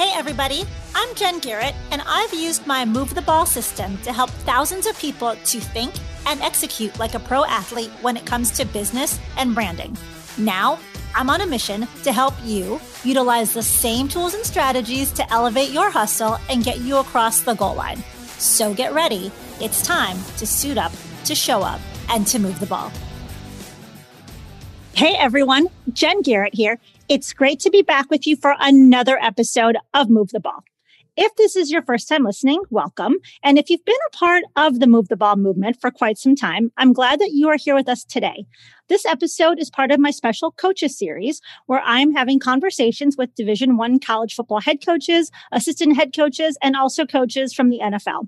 Hey, everybody. I'm Jen Garrett, and I've used my Move the Ball system to help thousands of people to think and execute like a pro athlete when it comes to business and branding. Now, I'm on a mission to help you utilize the same tools and strategies to elevate your hustle and get you across the goal line. So get ready. It's time to suit up, to show up, and to move the ball. Hey everyone, Jen Garrett here. It's great to be back with you for another episode of Move the Ball. If this is your first time listening, welcome. And if you've been a part of the Move the Ball movement for quite some time, I'm glad that you are here with us today. This episode is part of my special coaches series where I'm having conversations with Division 1 college football head coaches, assistant head coaches, and also coaches from the NFL.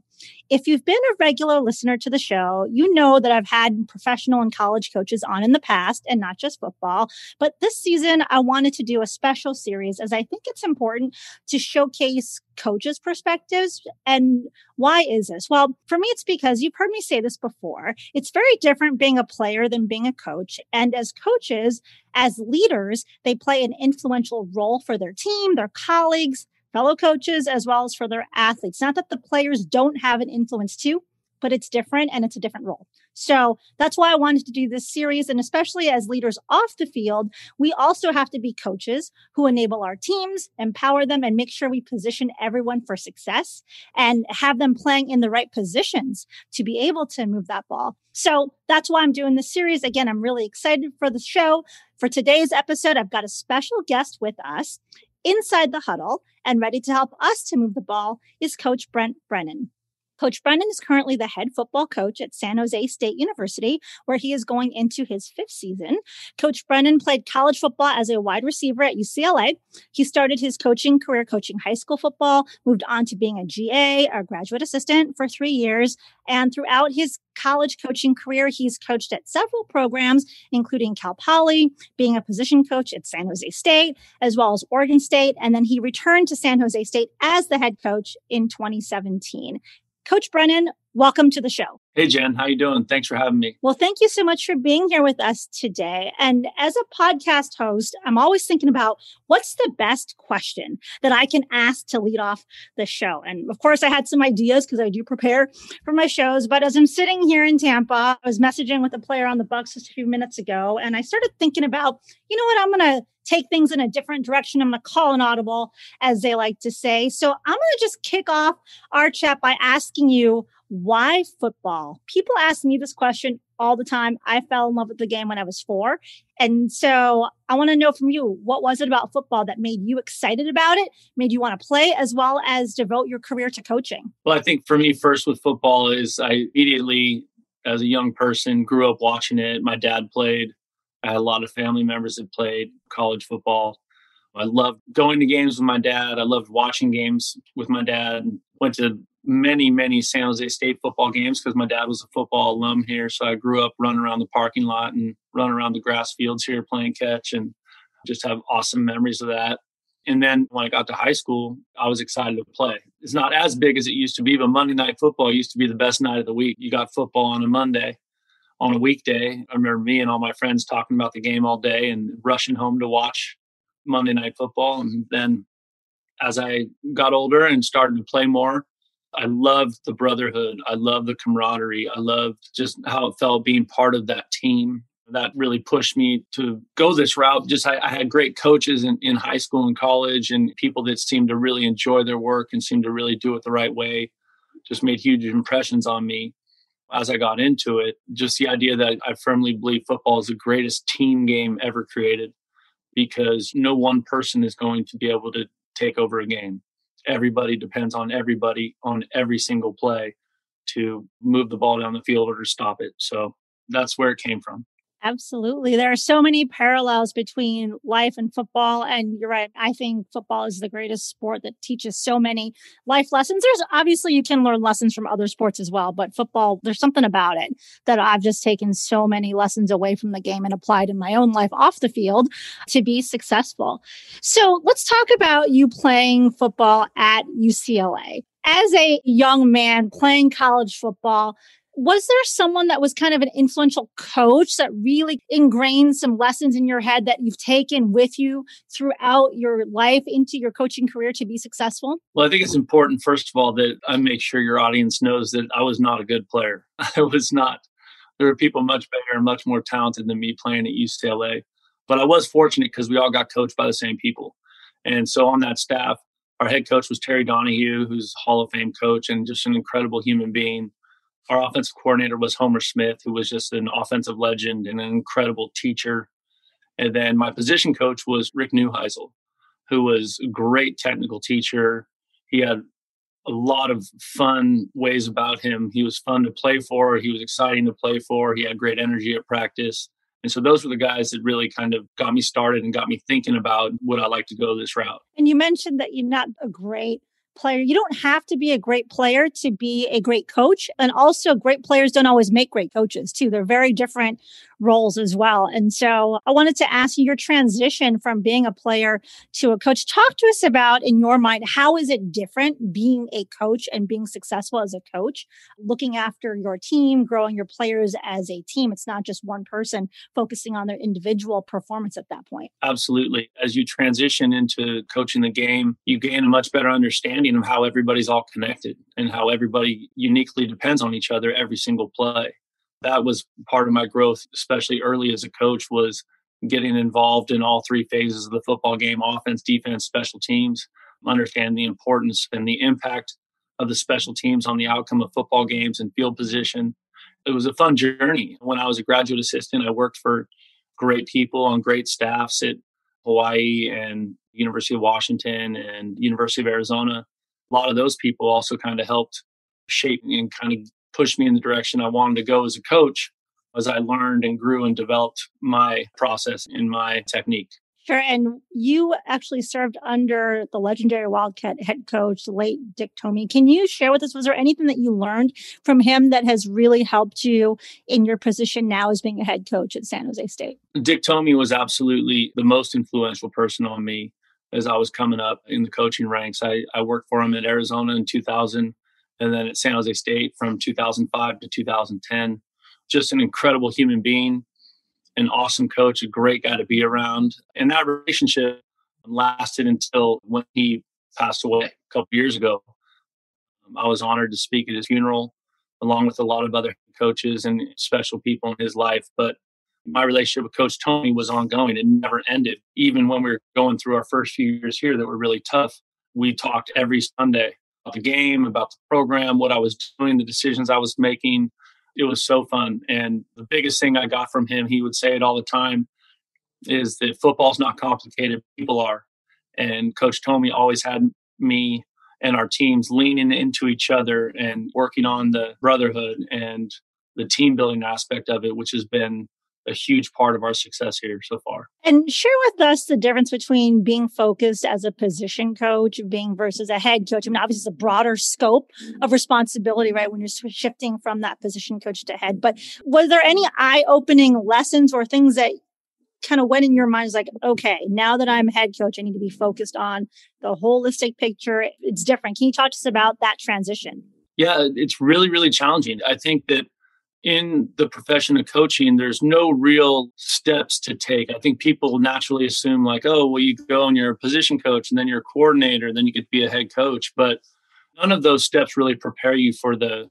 If you've been a regular listener to the show, you know that I've had professional and college coaches on in the past and not just football. But this season, I wanted to do a special series as I think it's important to showcase coaches' perspectives. And why is this? Well, for me, it's because you've heard me say this before. It's very different being a player than being a coach. And as coaches, as leaders, they play an influential role for their team, their colleagues, fellow coaches, as well as for their athletes. Not that the players don't have an influence too, but it's different and it's a different role. So that's why I wanted to do this series. And especially as leaders off the field, we also have to be coaches who enable our teams, empower them, and make sure we position everyone for success and have them playing in the right positions to be able to move that ball. So that's why I'm doing this series. Again, I'm really excited for the show. For today's episode, I've got a special guest with us inside the huddle and ready to help us to move the ball is Coach Brent Brennan. Coach Brennan is currently the head football coach at San Jose State University, where he is going into his fifth season. Coach Brennan played college football as a wide receiver at UCLA. He started his coaching career coaching high school football, moved on to being a GA, a graduate assistant for three years. And throughout his college coaching career, he's coached at several programs, including Cal Poly, being a position coach at San Jose State, as well as Oregon State. And then he returned to San Jose State as the head coach in 2017. Coach Brennan, welcome to the show. Hey Jen, how you doing? Thanks for having me. Well, thank you so much for being here with us today. And as a podcast host, I'm always thinking about what's the best question that I can ask to lead off the show. And of course, I had some ideas because I do prepare for my shows. But as I'm sitting here in Tampa, I was messaging with a player on the Bucks just a few minutes ago, and I started thinking about, you know what, I'm going to take things in a different direction. I'm going to call an audible, as they like to say. So I'm going to just kick off our chat by asking you why football? People ask me this question all the time. I fell in love with the game when I was four. And so I want to know from you, what was it about football that made you excited about it, made you want to play, as well as devote your career to coaching? Well, I think for me, first with football is I immediately, as a young person, grew up watching it. My dad played. I had a lot of family members that played college football. I loved going to games with my dad. I loved watching games with my dad. Went to many, many San Jose State football games because my dad was a football alum here. So I grew up running around the parking lot and running around the grass fields here playing catch and just have awesome memories of that. And then when I got to high school, I was excited to play. It's not as big as it used to be, but Monday night football used to be the best night of the week. You got football on a Monday. On a weekday, I remember me and all my friends talking about the game all day and rushing home to watch Monday night football. And then as I got older and started to play more, I loved the brotherhood. I loved the camaraderie. I loved just how it felt being part of that team. That really pushed me to go this route. Just I, I had great coaches in, in high school and college and people that seemed to really enjoy their work and seemed to really do it the right way. Just made huge impressions on me as I got into it. Just the idea that I firmly believe football is the greatest team game ever created because no one person is going to be able to take over a game everybody depends on everybody on every single play to move the ball down the field or to stop it. So that's where it came from. Absolutely. There are so many parallels between life and football. And you're right. I think football is the greatest sport that teaches so many life lessons. There's obviously you can learn lessons from other sports as well, but football, there's something about it that I've just taken so many lessons away from the game and applied in my own life off the field to be successful. So let's talk about you playing football at UCLA. As a young man playing college football, Was there someone that was kind of an influential coach that really ingrained some lessons in your head that you've taken with you throughout your life into your coaching career to be successful? Well, I think it's important, first of all, that I make sure your audience knows that I was not a good player. I was not. There were people much better and much more talented than me playing at UCLA. But I was fortunate because we all got coached by the same people. And so on that staff, our head coach was Terry Donahue, who's Hall of Fame coach and just an incredible human being our offensive coordinator was Homer Smith, who was just an offensive legend and an incredible teacher. And then my position coach was Rick Neuheisel, who was a great technical teacher. He had a lot of fun ways about him. He was fun to play for. He was exciting to play for. He had great energy at practice. And so those were the guys that really kind of got me started and got me thinking about would I like to go this route. And you mentioned that you're not a great player. You don't have to be a great player to be a great coach. And also, great players don't always make great coaches, too. They're very different roles as well. And so I wanted to ask you your transition from being a player to a coach. Talk to us about, in your mind, how is it different being a coach and being successful as a coach, looking after your team, growing your players as a team? It's not just one person focusing on their individual performance at that point. Absolutely. As you transition into coaching the game, you gain a much better understanding of how everybody's all connected and how everybody uniquely depends on each other every single play that was part of my growth, especially early as a coach, was getting involved in all three phases of the football game offense, defense, special teams, understand the importance and the impact of the special teams on the outcome of football games and field position. It was a fun journey. When I was a graduate assistant, I worked for great people on great staffs at Hawaii and University of Washington and University of Arizona. A lot of those people also kind of helped shape me and kind of pushed me in the direction I wanted to go as a coach as I learned and grew and developed my process and my technique. Sure. And you actually served under the legendary Wildcat head coach, the late Dick Tomey. Can you share with us, was there anything that you learned from him that has really helped you in your position now as being a head coach at San Jose State? Dick Tomey was absolutely the most influential person on me as I was coming up in the coaching ranks. I, I worked for him at Arizona in 2000 and then at San Jose State from 2005 to 2010. Just an incredible human being, an awesome coach, a great guy to be around. And that relationship lasted until when he passed away a couple years ago. Um, I was honored to speak at his funeral along with a lot of other coaches and special people in his life. But my relationship with Coach Tomey was ongoing. It never ended. Even when we were going through our first few years here that were really tough, we talked every Sunday about the game, about the program, what I was doing, the decisions I was making. It was so fun. And the biggest thing I got from him, he would say it all the time, is that football's not complicated, people are. And Coach Tomey always had me and our teams leaning into each other and working on the brotherhood and the team building aspect of it, which has been a huge part of our success here so far. And share with us the difference between being focused as a position coach being versus a head coach. I mean, obviously, it's a broader scope of mm-hmm. responsibility, right? When you're shifting from that position coach to head. But was there any eye opening lessons or things that kind of went in your mind? Is like, okay, now that I'm head coach, I need to be focused on the holistic picture. It's different. Can you talk to us about that transition? Yeah, it's really, really challenging. I think that in the profession of coaching, there's no real steps to take. I think people naturally assume, like, oh, well, you go and you're a position coach and then you're a coordinator, then you get to be a head coach. But none of those steps really prepare you for the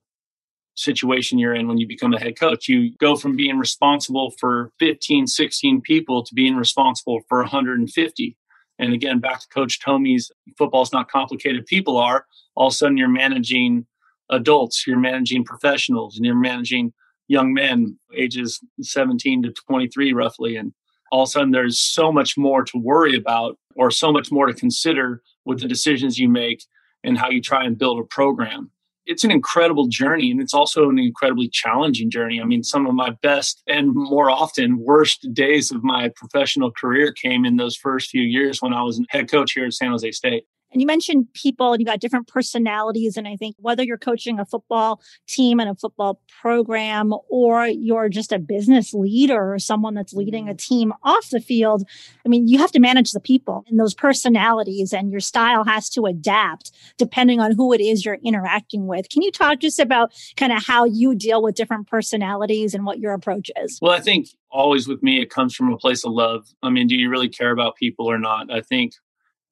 situation you're in when you become a head coach. You go from being responsible for 15, 16 people to being responsible for 150. And again, back to Coach Tomey's football's not complicated, people are. All of a sudden, you're managing adults, you're managing professionals, and you're managing young men ages 17 to 23 roughly and all of a sudden there's so much more to worry about or so much more to consider with the decisions you make and how you try and build a program. It's an incredible journey and it's also an incredibly challenging journey. I mean some of my best and more often worst days of my professional career came in those first few years when i was head coach here at san jose state And you mentioned people and you got different personalities. And I think whether you're coaching a football team and a football program, or you're just a business leader or someone that's leading a mm-hmm. team off the field, I mean, you have to manage the people and those personalities, and your style has to adapt depending on who it is you're interacting with. Can you talk just about kind of how you deal with different personalities and what your approach is? Well, I think always with me, it comes from a place of love. I mean, do you really care about people or not? I think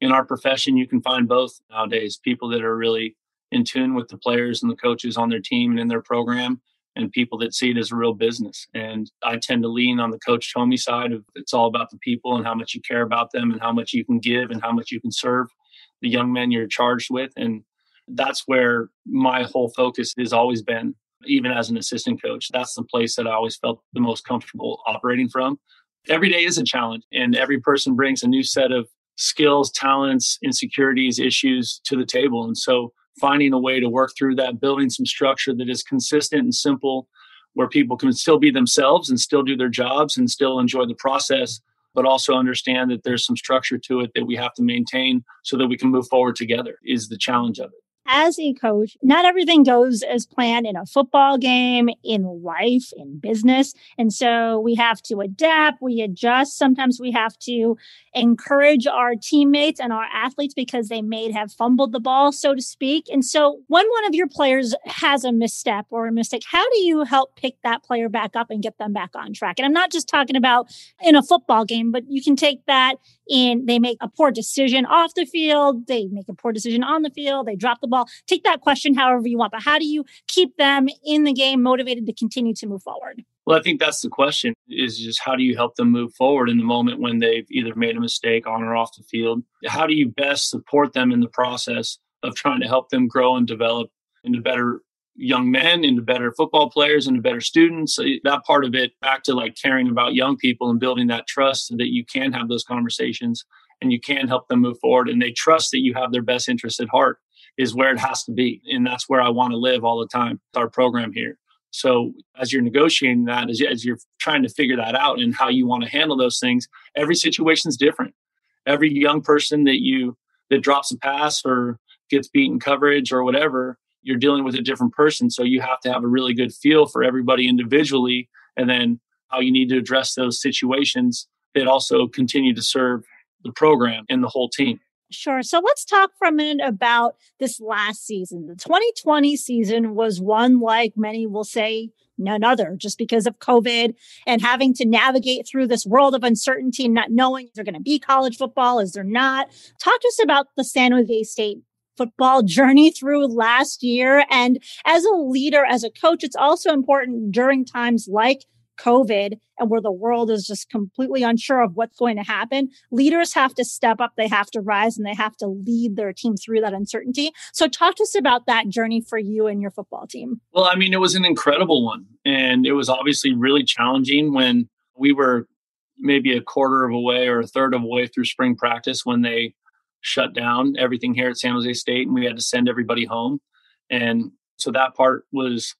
in our profession, you can find both nowadays people that are really in tune with the players and the coaches on their team and in their program, and people that see it as a real business. And I tend to lean on the coach Tomey side of it's all about the people and how much you care about them and how much you can give and how much you can serve the young men you're charged with. And that's where my whole focus has always been, even as an assistant coach. That's the place that I always felt the most comfortable operating from. Every day is a challenge, and every person brings a new set of skills, talents, insecurities, issues to the table. And so finding a way to work through that, building some structure that is consistent and simple, where people can still be themselves and still do their jobs and still enjoy the process, but also understand that there's some structure to it that we have to maintain so that we can move forward together is the challenge of it as a coach, not everything goes as planned in a football game, in life, in business. And so we have to adapt, we adjust. Sometimes we have to encourage our teammates and our athletes because they may have fumbled the ball, so to speak. And so when one of your players has a misstep or a mistake, how do you help pick that player back up and get them back on track? And I'm not just talking about in a football game, but you can take that in they make a poor decision off the field, they make a poor decision on the field, they drop the ball take that question however you want, but how do you keep them in the game motivated to continue to move forward? Well, I think that's the question is just how do you help them move forward in the moment when they've either made a mistake on or off the field? How do you best support them in the process of trying to help them grow and develop into better young men, into better football players, into better students? That part of it, back to like caring about young people and building that trust so that you can have those conversations and you can help them move forward and they trust that you have their best interest at heart is where it has to be. And that's where I want to live all the time, our program here. So as you're negotiating that, as, as you're trying to figure that out and how you want to handle those things, every situation is different. Every young person that you that drops a pass or gets beaten coverage or whatever, you're dealing with a different person. So you have to have a really good feel for everybody individually and then how you need to address those situations that also continue to serve the program and the whole team. Sure. So let's talk for a minute about this last season. The 2020 season was one like many will say none other just because of COVID and having to navigate through this world of uncertainty and not knowing is there going to be college football, is there not? Talk to us about the San Jose State football journey through last year. And as a leader, as a coach, it's also important during times like COVID and where the world is just completely unsure of what's going to happen, leaders have to step up, they have to rise, and they have to lead their team through that uncertainty. So, talk to us about that journey for you and your football team. Well, I mean, it was an incredible one. And it was obviously really challenging when we were maybe a quarter of a way or a third of a way through spring practice when they shut down everything here at San Jose State and we had to send everybody home. And so that part was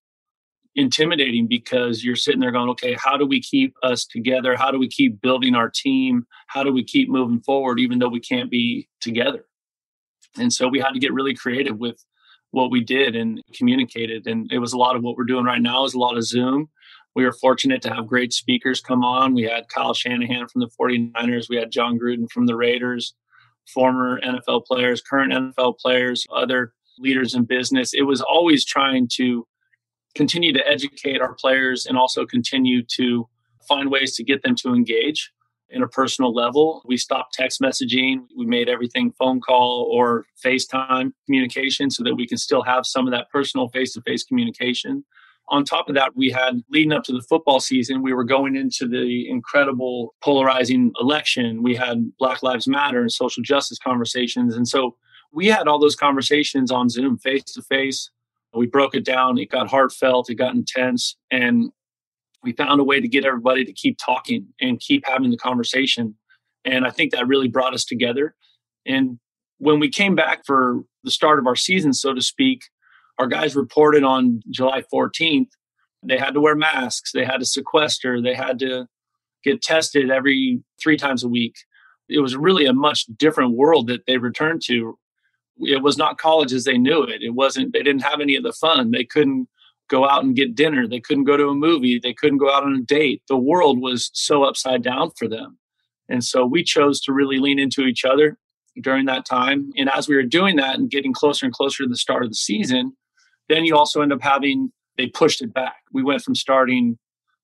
intimidating because you're sitting there going, okay, how do we keep us together? How do we keep building our team? How do we keep moving forward, even though we can't be together? And so we had to get really creative with what we did and communicated. And it was a lot of what we're doing right now is a lot of Zoom. We were fortunate to have great speakers come on. We had Kyle Shanahan from the 49ers. We had Jon Gruden from the Raiders, former NFL players, current NFL players, other leaders in business. It was always trying to continue to educate our players and also continue to find ways to get them to engage in a personal level. We stopped text messaging. We made everything phone call or FaceTime communication so that we can still have some of that personal face to face communication. On top of that, we had leading up to the football season, we were going into the incredible polarizing election. We had Black Lives Matter and social justice conversations. And so we had all those conversations on Zoom, face to face, we broke it down. It got heartfelt, it got intense, and we found a way to get everybody to keep talking and keep having the conversation. And I think that really brought us together. And when we came back for the start of our season, so to speak, our guys reported on July 14th. They had to wear masks, they had to sequester, they had to get tested every three times a week. It was really a much different world that they returned to it was not college as they knew it. It wasn't, they didn't have any of the fun. They couldn't go out and get dinner. They couldn't go to a movie. They couldn't go out on a date. The world was so upside down for them. And so we chose to really lean into each other during that time. And as we were doing that and getting closer and closer to the start of the season, then you also end up having, they pushed it back. We went from starting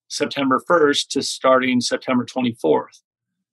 September 1st to starting September 24th.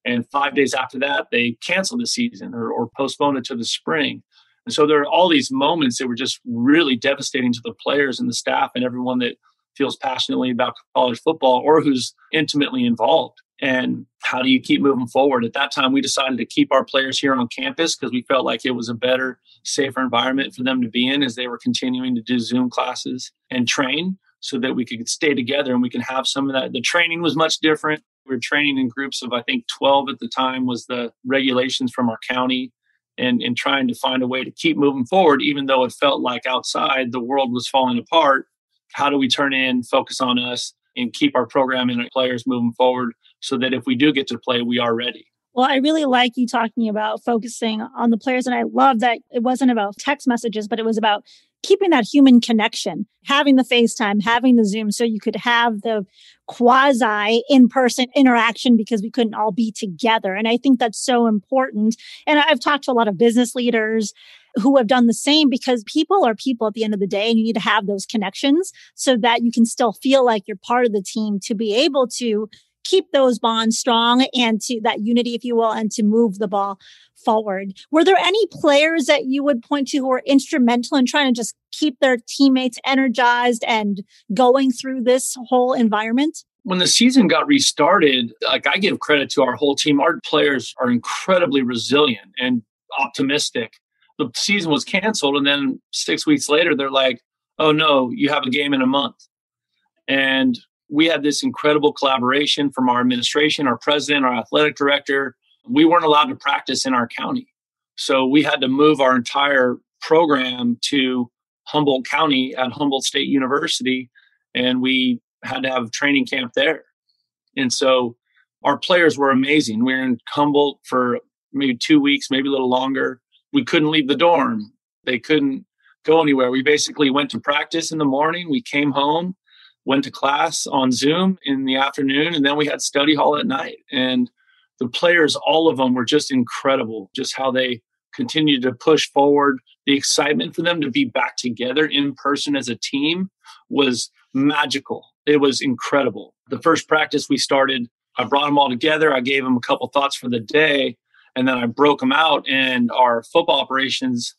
And five days after that, they canceled the season or, or postponed it to the spring. And so there are all these moments that were just really devastating to the players and the staff and everyone that feels passionately about college football or who's intimately involved. And how do you keep moving forward? At that time, we decided to keep our players here on campus because we felt like it was a better, safer environment for them to be in as they were continuing to do Zoom classes and train so that we could stay together and we can have some of that. The training was much different. We were training in groups of, I think, 12 at the time was the regulations from our county and, and trying to find a way to keep moving forward, even though it felt like outside the world was falling apart. How do we turn in, focus on us, and keep our program and our players moving forward so that if we do get to play, we are ready. Well, I really like you talking about focusing on the players. And I love that it wasn't about text messages, but it was about keeping that human connection, having the FaceTime, having the Zoom so you could have the quasi in person interaction because we couldn't all be together. And I think that's so important. And I've talked to a lot of business leaders who have done the same because people are people at the end of the day and you need to have those connections so that you can still feel like you're part of the team to be able to keep those bonds strong and to that unity, if you will, and to move the ball forward. Were there any players that you would point to who were instrumental in trying to just keep their teammates energized and going through this whole environment? When the season got restarted, like I give credit to our whole team. Our players are incredibly resilient and optimistic. The season was canceled, and then six weeks later, they're like, oh no, you have a game in a month. And we had this incredible collaboration from our administration, our president, our athletic director. We weren't allowed to practice in our county. So we had to move our entire program to Humboldt County at Humboldt State University, and we had to have training camp there. And so our players were amazing. We were in Humboldt for maybe two weeks, maybe a little longer. We couldn't leave the dorm. They couldn't go anywhere. We basically went to practice in the morning. We came home went to class on Zoom in the afternoon, and then we had study hall at night. And the players, all of them, were just incredible. Just how they continued to push forward. The excitement for them to be back together in person as a team was magical. It was incredible. The first practice we started, I brought them all together. I gave them a couple thoughts for the day, and then I broke them out. And our football operations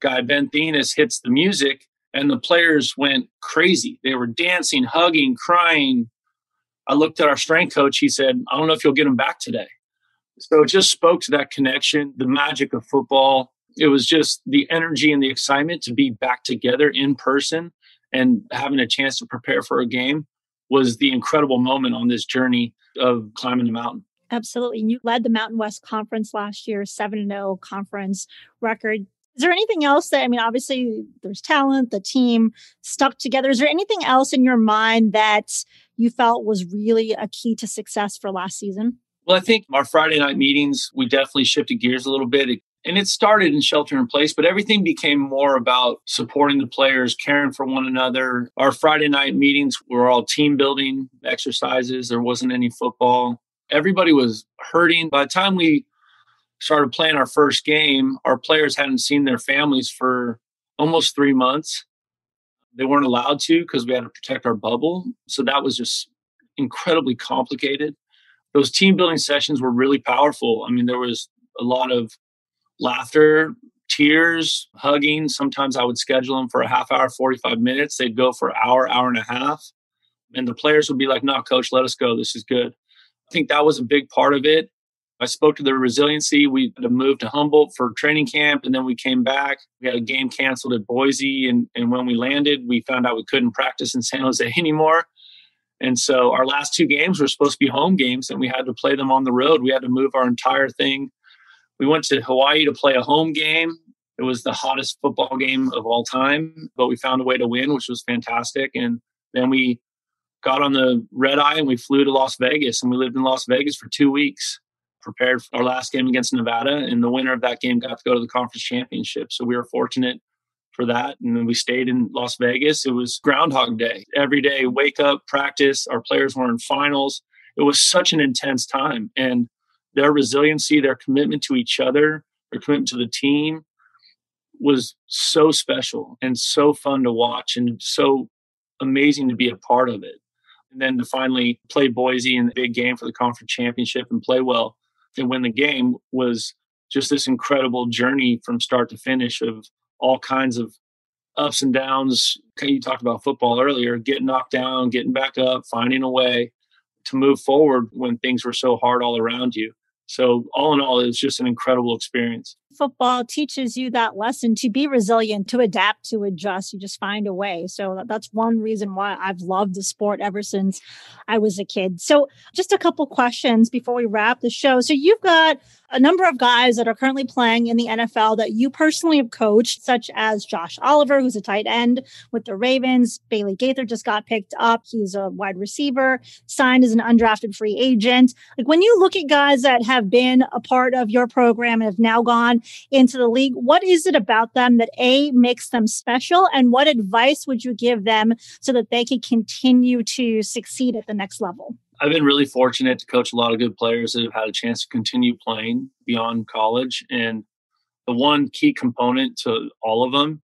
guy, Ben Thenis, hits the music and the players went crazy. They were dancing, hugging, crying. I looked at our strength coach. He said, I don't know if you'll get them back today. So it just spoke to that connection, the magic of football. It was just the energy and the excitement to be back together in person and having a chance to prepare for a game was the incredible moment on this journey of climbing the mountain. Absolutely. And you led the Mountain West Conference last year, 7 0 conference record. Is there anything else that, I mean, obviously there's talent, the team stuck together. Is there anything else in your mind that you felt was really a key to success for last season? Well, I think our Friday night meetings, we definitely shifted gears a little bit. And it started in shelter in place, but everything became more about supporting the players, caring for one another. Our Friday night meetings were all team building exercises. There wasn't any football. Everybody was hurting. By the time we started playing our first game, our players hadn't seen their families for almost three months. They weren't allowed to because we had to protect our bubble. So that was just incredibly complicated. Those team building sessions were really powerful. I mean, there was a lot of laughter, tears, hugging. Sometimes I would schedule them for a half hour, 45 minutes. They'd go for an hour, hour and a half. And the players would be like, no, coach, let us go. This is good. I think that was a big part of it. I spoke to the resiliency. We had to move to Humboldt for training camp, and then we came back. We had a game canceled at Boise, and, and when we landed, we found out we couldn't practice in San Jose anymore. And so our last two games were supposed to be home games, and we had to play them on the road. We had to move our entire thing. We went to Hawaii to play a home game. It was the hottest football game of all time, but we found a way to win, which was fantastic. And then we got on the red eye and we flew to Las Vegas, and we lived in Las Vegas for two weeks prepared for our last game against Nevada, and the winner of that game got to go to the conference championship. So we were fortunate for that. And then we stayed in Las Vegas. It was Groundhog Day. Every day, wake up, practice. Our players were in finals. It was such an intense time. And their resiliency, their commitment to each other, their commitment to the team was so special and so fun to watch and so amazing to be a part of it. And then to finally play Boise in the big game for the conference championship and play well and win the game was just this incredible journey from start to finish of all kinds of ups and downs. You talked about football earlier, getting knocked down, getting back up, finding a way to move forward when things were so hard all around you. So, all in all, it was just an incredible experience. Football teaches you that lesson to be resilient, to adapt, to adjust. You just find a way. So, that's one reason why I've loved the sport ever since I was a kid. So, just a couple questions before we wrap the show. So, you've got a number of guys that are currently playing in the NFL that you personally have coached, such as Josh Oliver, who's a tight end with the Ravens. Bailey Gaither just got picked up. He's a wide receiver, signed as an undrafted free agent. Like when you look at guys that have been a part of your program and have now gone into the league, what is it about them that A makes them special? And what advice would you give them so that they can continue to succeed at the next level? I've been really fortunate to coach a lot of good players that have had a chance to continue playing beyond college. And the one key component to all of them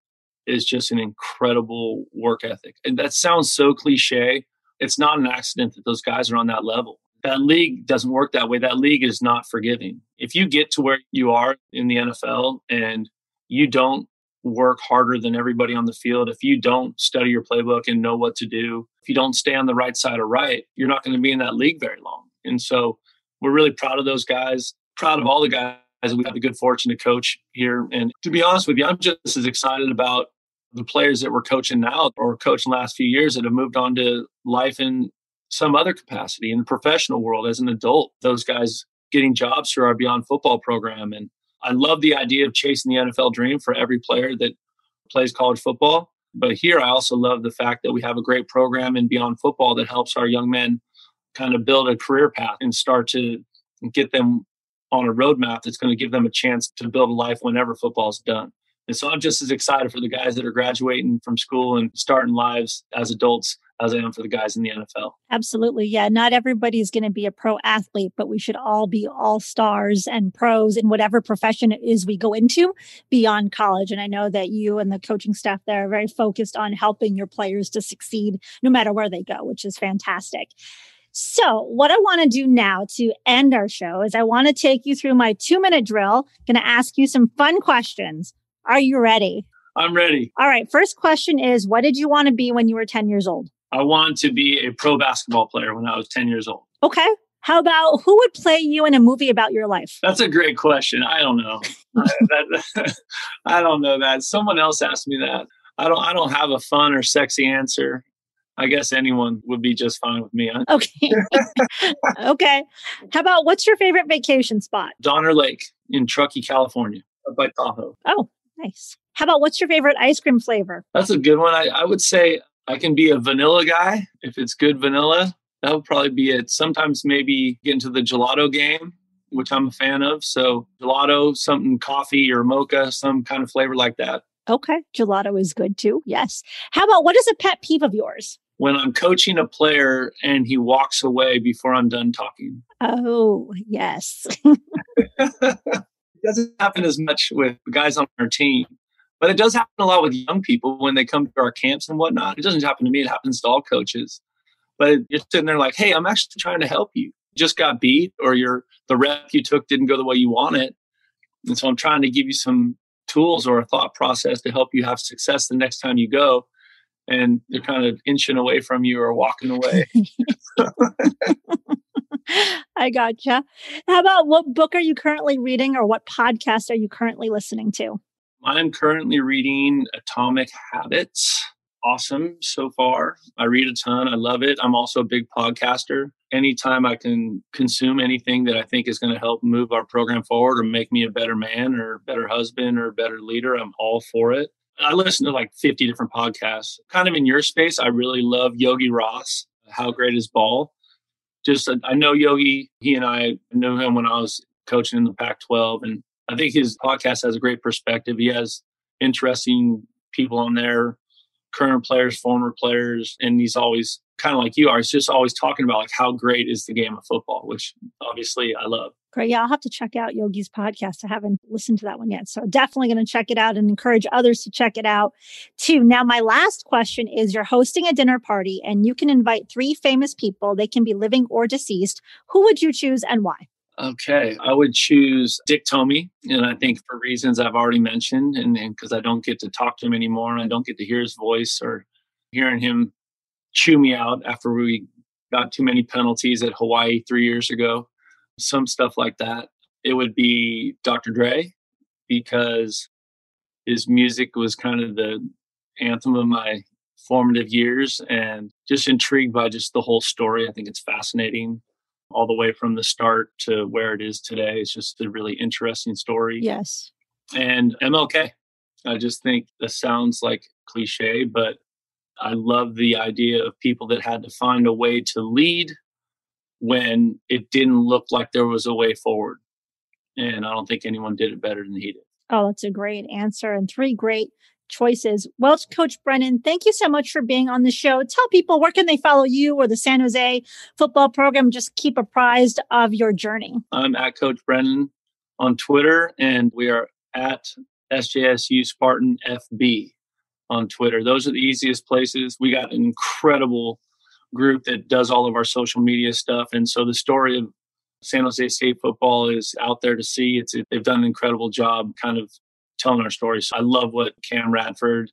is just an incredible work ethic. And that sounds so cliche. It's not an accident that those guys are on that level. That league doesn't work that way. That league is not forgiving. If you get to where you are in the NFL and you don't work harder than everybody on the field, if you don't study your playbook and know what to do, if you don't stay on the right side of right, you're not going to be in that league very long. And so we're really proud of those guys, proud of all the guys we have the good fortune to coach here. And to be honest with you, I'm just as excited about the players that we're coaching now or coaching last few years that have moved on to life in some other capacity in the professional world as an adult. Those guys getting jobs through our Beyond Football program and I love the idea of chasing the NFL dream for every player that plays college football. But here, I also love the fact that we have a great program in Beyond Football that helps our young men kind of build a career path and start to get them on a roadmap that's going to give them a chance to build a life whenever football is done. And so I'm just as excited for the guys that are graduating from school and starting lives as adults as I am for the guys in the NFL. Absolutely. Yeah. Not everybody's going to be a pro athlete, but we should all be all stars and pros in whatever profession it is we go into beyond college. And I know that you and the coaching staff there are very focused on helping your players to succeed no matter where they go, which is fantastic. So, what I want to do now to end our show is I want to take you through my two minute drill. I'm going to ask you some fun questions. Are you ready? I'm ready. All right. First question is What did you want to be when you were 10 years old? I wanted to be a pro basketball player when I was 10 years old. Okay. How about who would play you in a movie about your life? That's a great question. I don't know. I don't know that. Someone else asked me that. I don't I don't have a fun or sexy answer. I guess anyone would be just fine with me. Huh? Okay. okay. How about what's your favorite vacation spot? Donner Lake in Truckee, California, by Tahoe. Oh, nice. How about what's your favorite ice cream flavor? That's a good one. I, I would say I can be a vanilla guy if it's good vanilla. That would probably be it. Sometimes maybe get into the gelato game, which I'm a fan of. So gelato, something coffee or mocha, some kind of flavor like that. Okay. Gelato is good too. Yes. How about what is a pet peeve of yours? When I'm coaching a player and he walks away before I'm done talking. Oh, yes. it doesn't happen as much with guys on our team. But it does happen a lot with young people when they come to our camps and whatnot. It doesn't happen to me, it happens to all coaches. But you're sitting there like, hey, I'm actually trying to help you. you just got beat or your the rep you took didn't go the way you wanted. And so I'm trying to give you some tools or a thought process to help you have success the next time you go. And they're kind of inching away from you or walking away. I gotcha. How about what book are you currently reading or what podcast are you currently listening to? I'm currently reading Atomic Habits. Awesome so far. I read a ton. I love it. I'm also a big podcaster. Anytime I can consume anything that I think is going to help move our program forward or make me a better man or better husband or better leader, I'm all for it. I listen to like 50 different podcasts. Kind of in your space, I really love Yogi Roth, How great is ball? just I know Yogi. He and I knew him when I was coaching in the Pac-12, and I think his podcast has a great perspective. He has interesting people on there, current players, former players, and he's always kind of like you are. He's just always talking about like how great is the game of football, which obviously I love. Great. Yeah, I'll have to check out Yogi's podcast. I haven't listened to that one yet. So definitely going to check it out and encourage others to check it out too. Now, my last question is you're hosting a dinner party and you can invite three famous people. They can be living or deceased. Who would you choose and why? Okay, I would choose Dick Tomey, and I think for reasons I've already mentioned, and because I don't get to talk to him anymore, and I don't get to hear his voice or hearing him chew me out after we got too many penalties at Hawaii three years ago, some stuff like that. It would be Dr. Dre because his music was kind of the anthem of my formative years and just intrigued by just the whole story. I think it's fascinating all the way from the start to where it is today. It's just a really interesting story. Yes. And MLK. I just think that sounds like cliche, but I love the idea of people that had to find a way to lead when it didn't look like there was a way forward. And I don't think anyone did it better than he did. Oh, that's a great answer and three great choices. Well, Coach Brennan, thank you so much for being on the show. Tell people where can they follow you or the San Jose football program. Just keep apprised of your journey. I'm at Coach Brennan on Twitter, and we are at SJSU Spartan FB on Twitter. Those are the easiest places. We got an incredible group that does all of our social media stuff, and so the story of San Jose State football is out there to see. It's they've done an incredible job, kind of telling our story. So I love what Cam Radford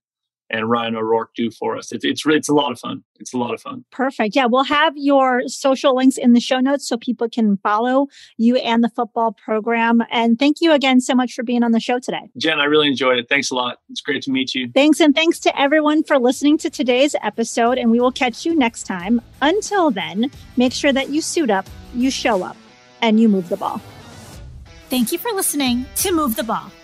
and Ryan O'Rourke do for us. It's, it's it's a lot of fun. It's a lot of fun. Perfect. Yeah, we'll have your social links in the show notes so people can follow you and the football program. And thank you again so much for being on the show today. Jen, I really enjoyed it. Thanks a lot. It's great to meet you. Thanks. And thanks to everyone for listening to today's episode. And we will catch you next time. Until then, make sure that you suit up, you show up, and you move the ball. Thank you for listening to Move the Ball.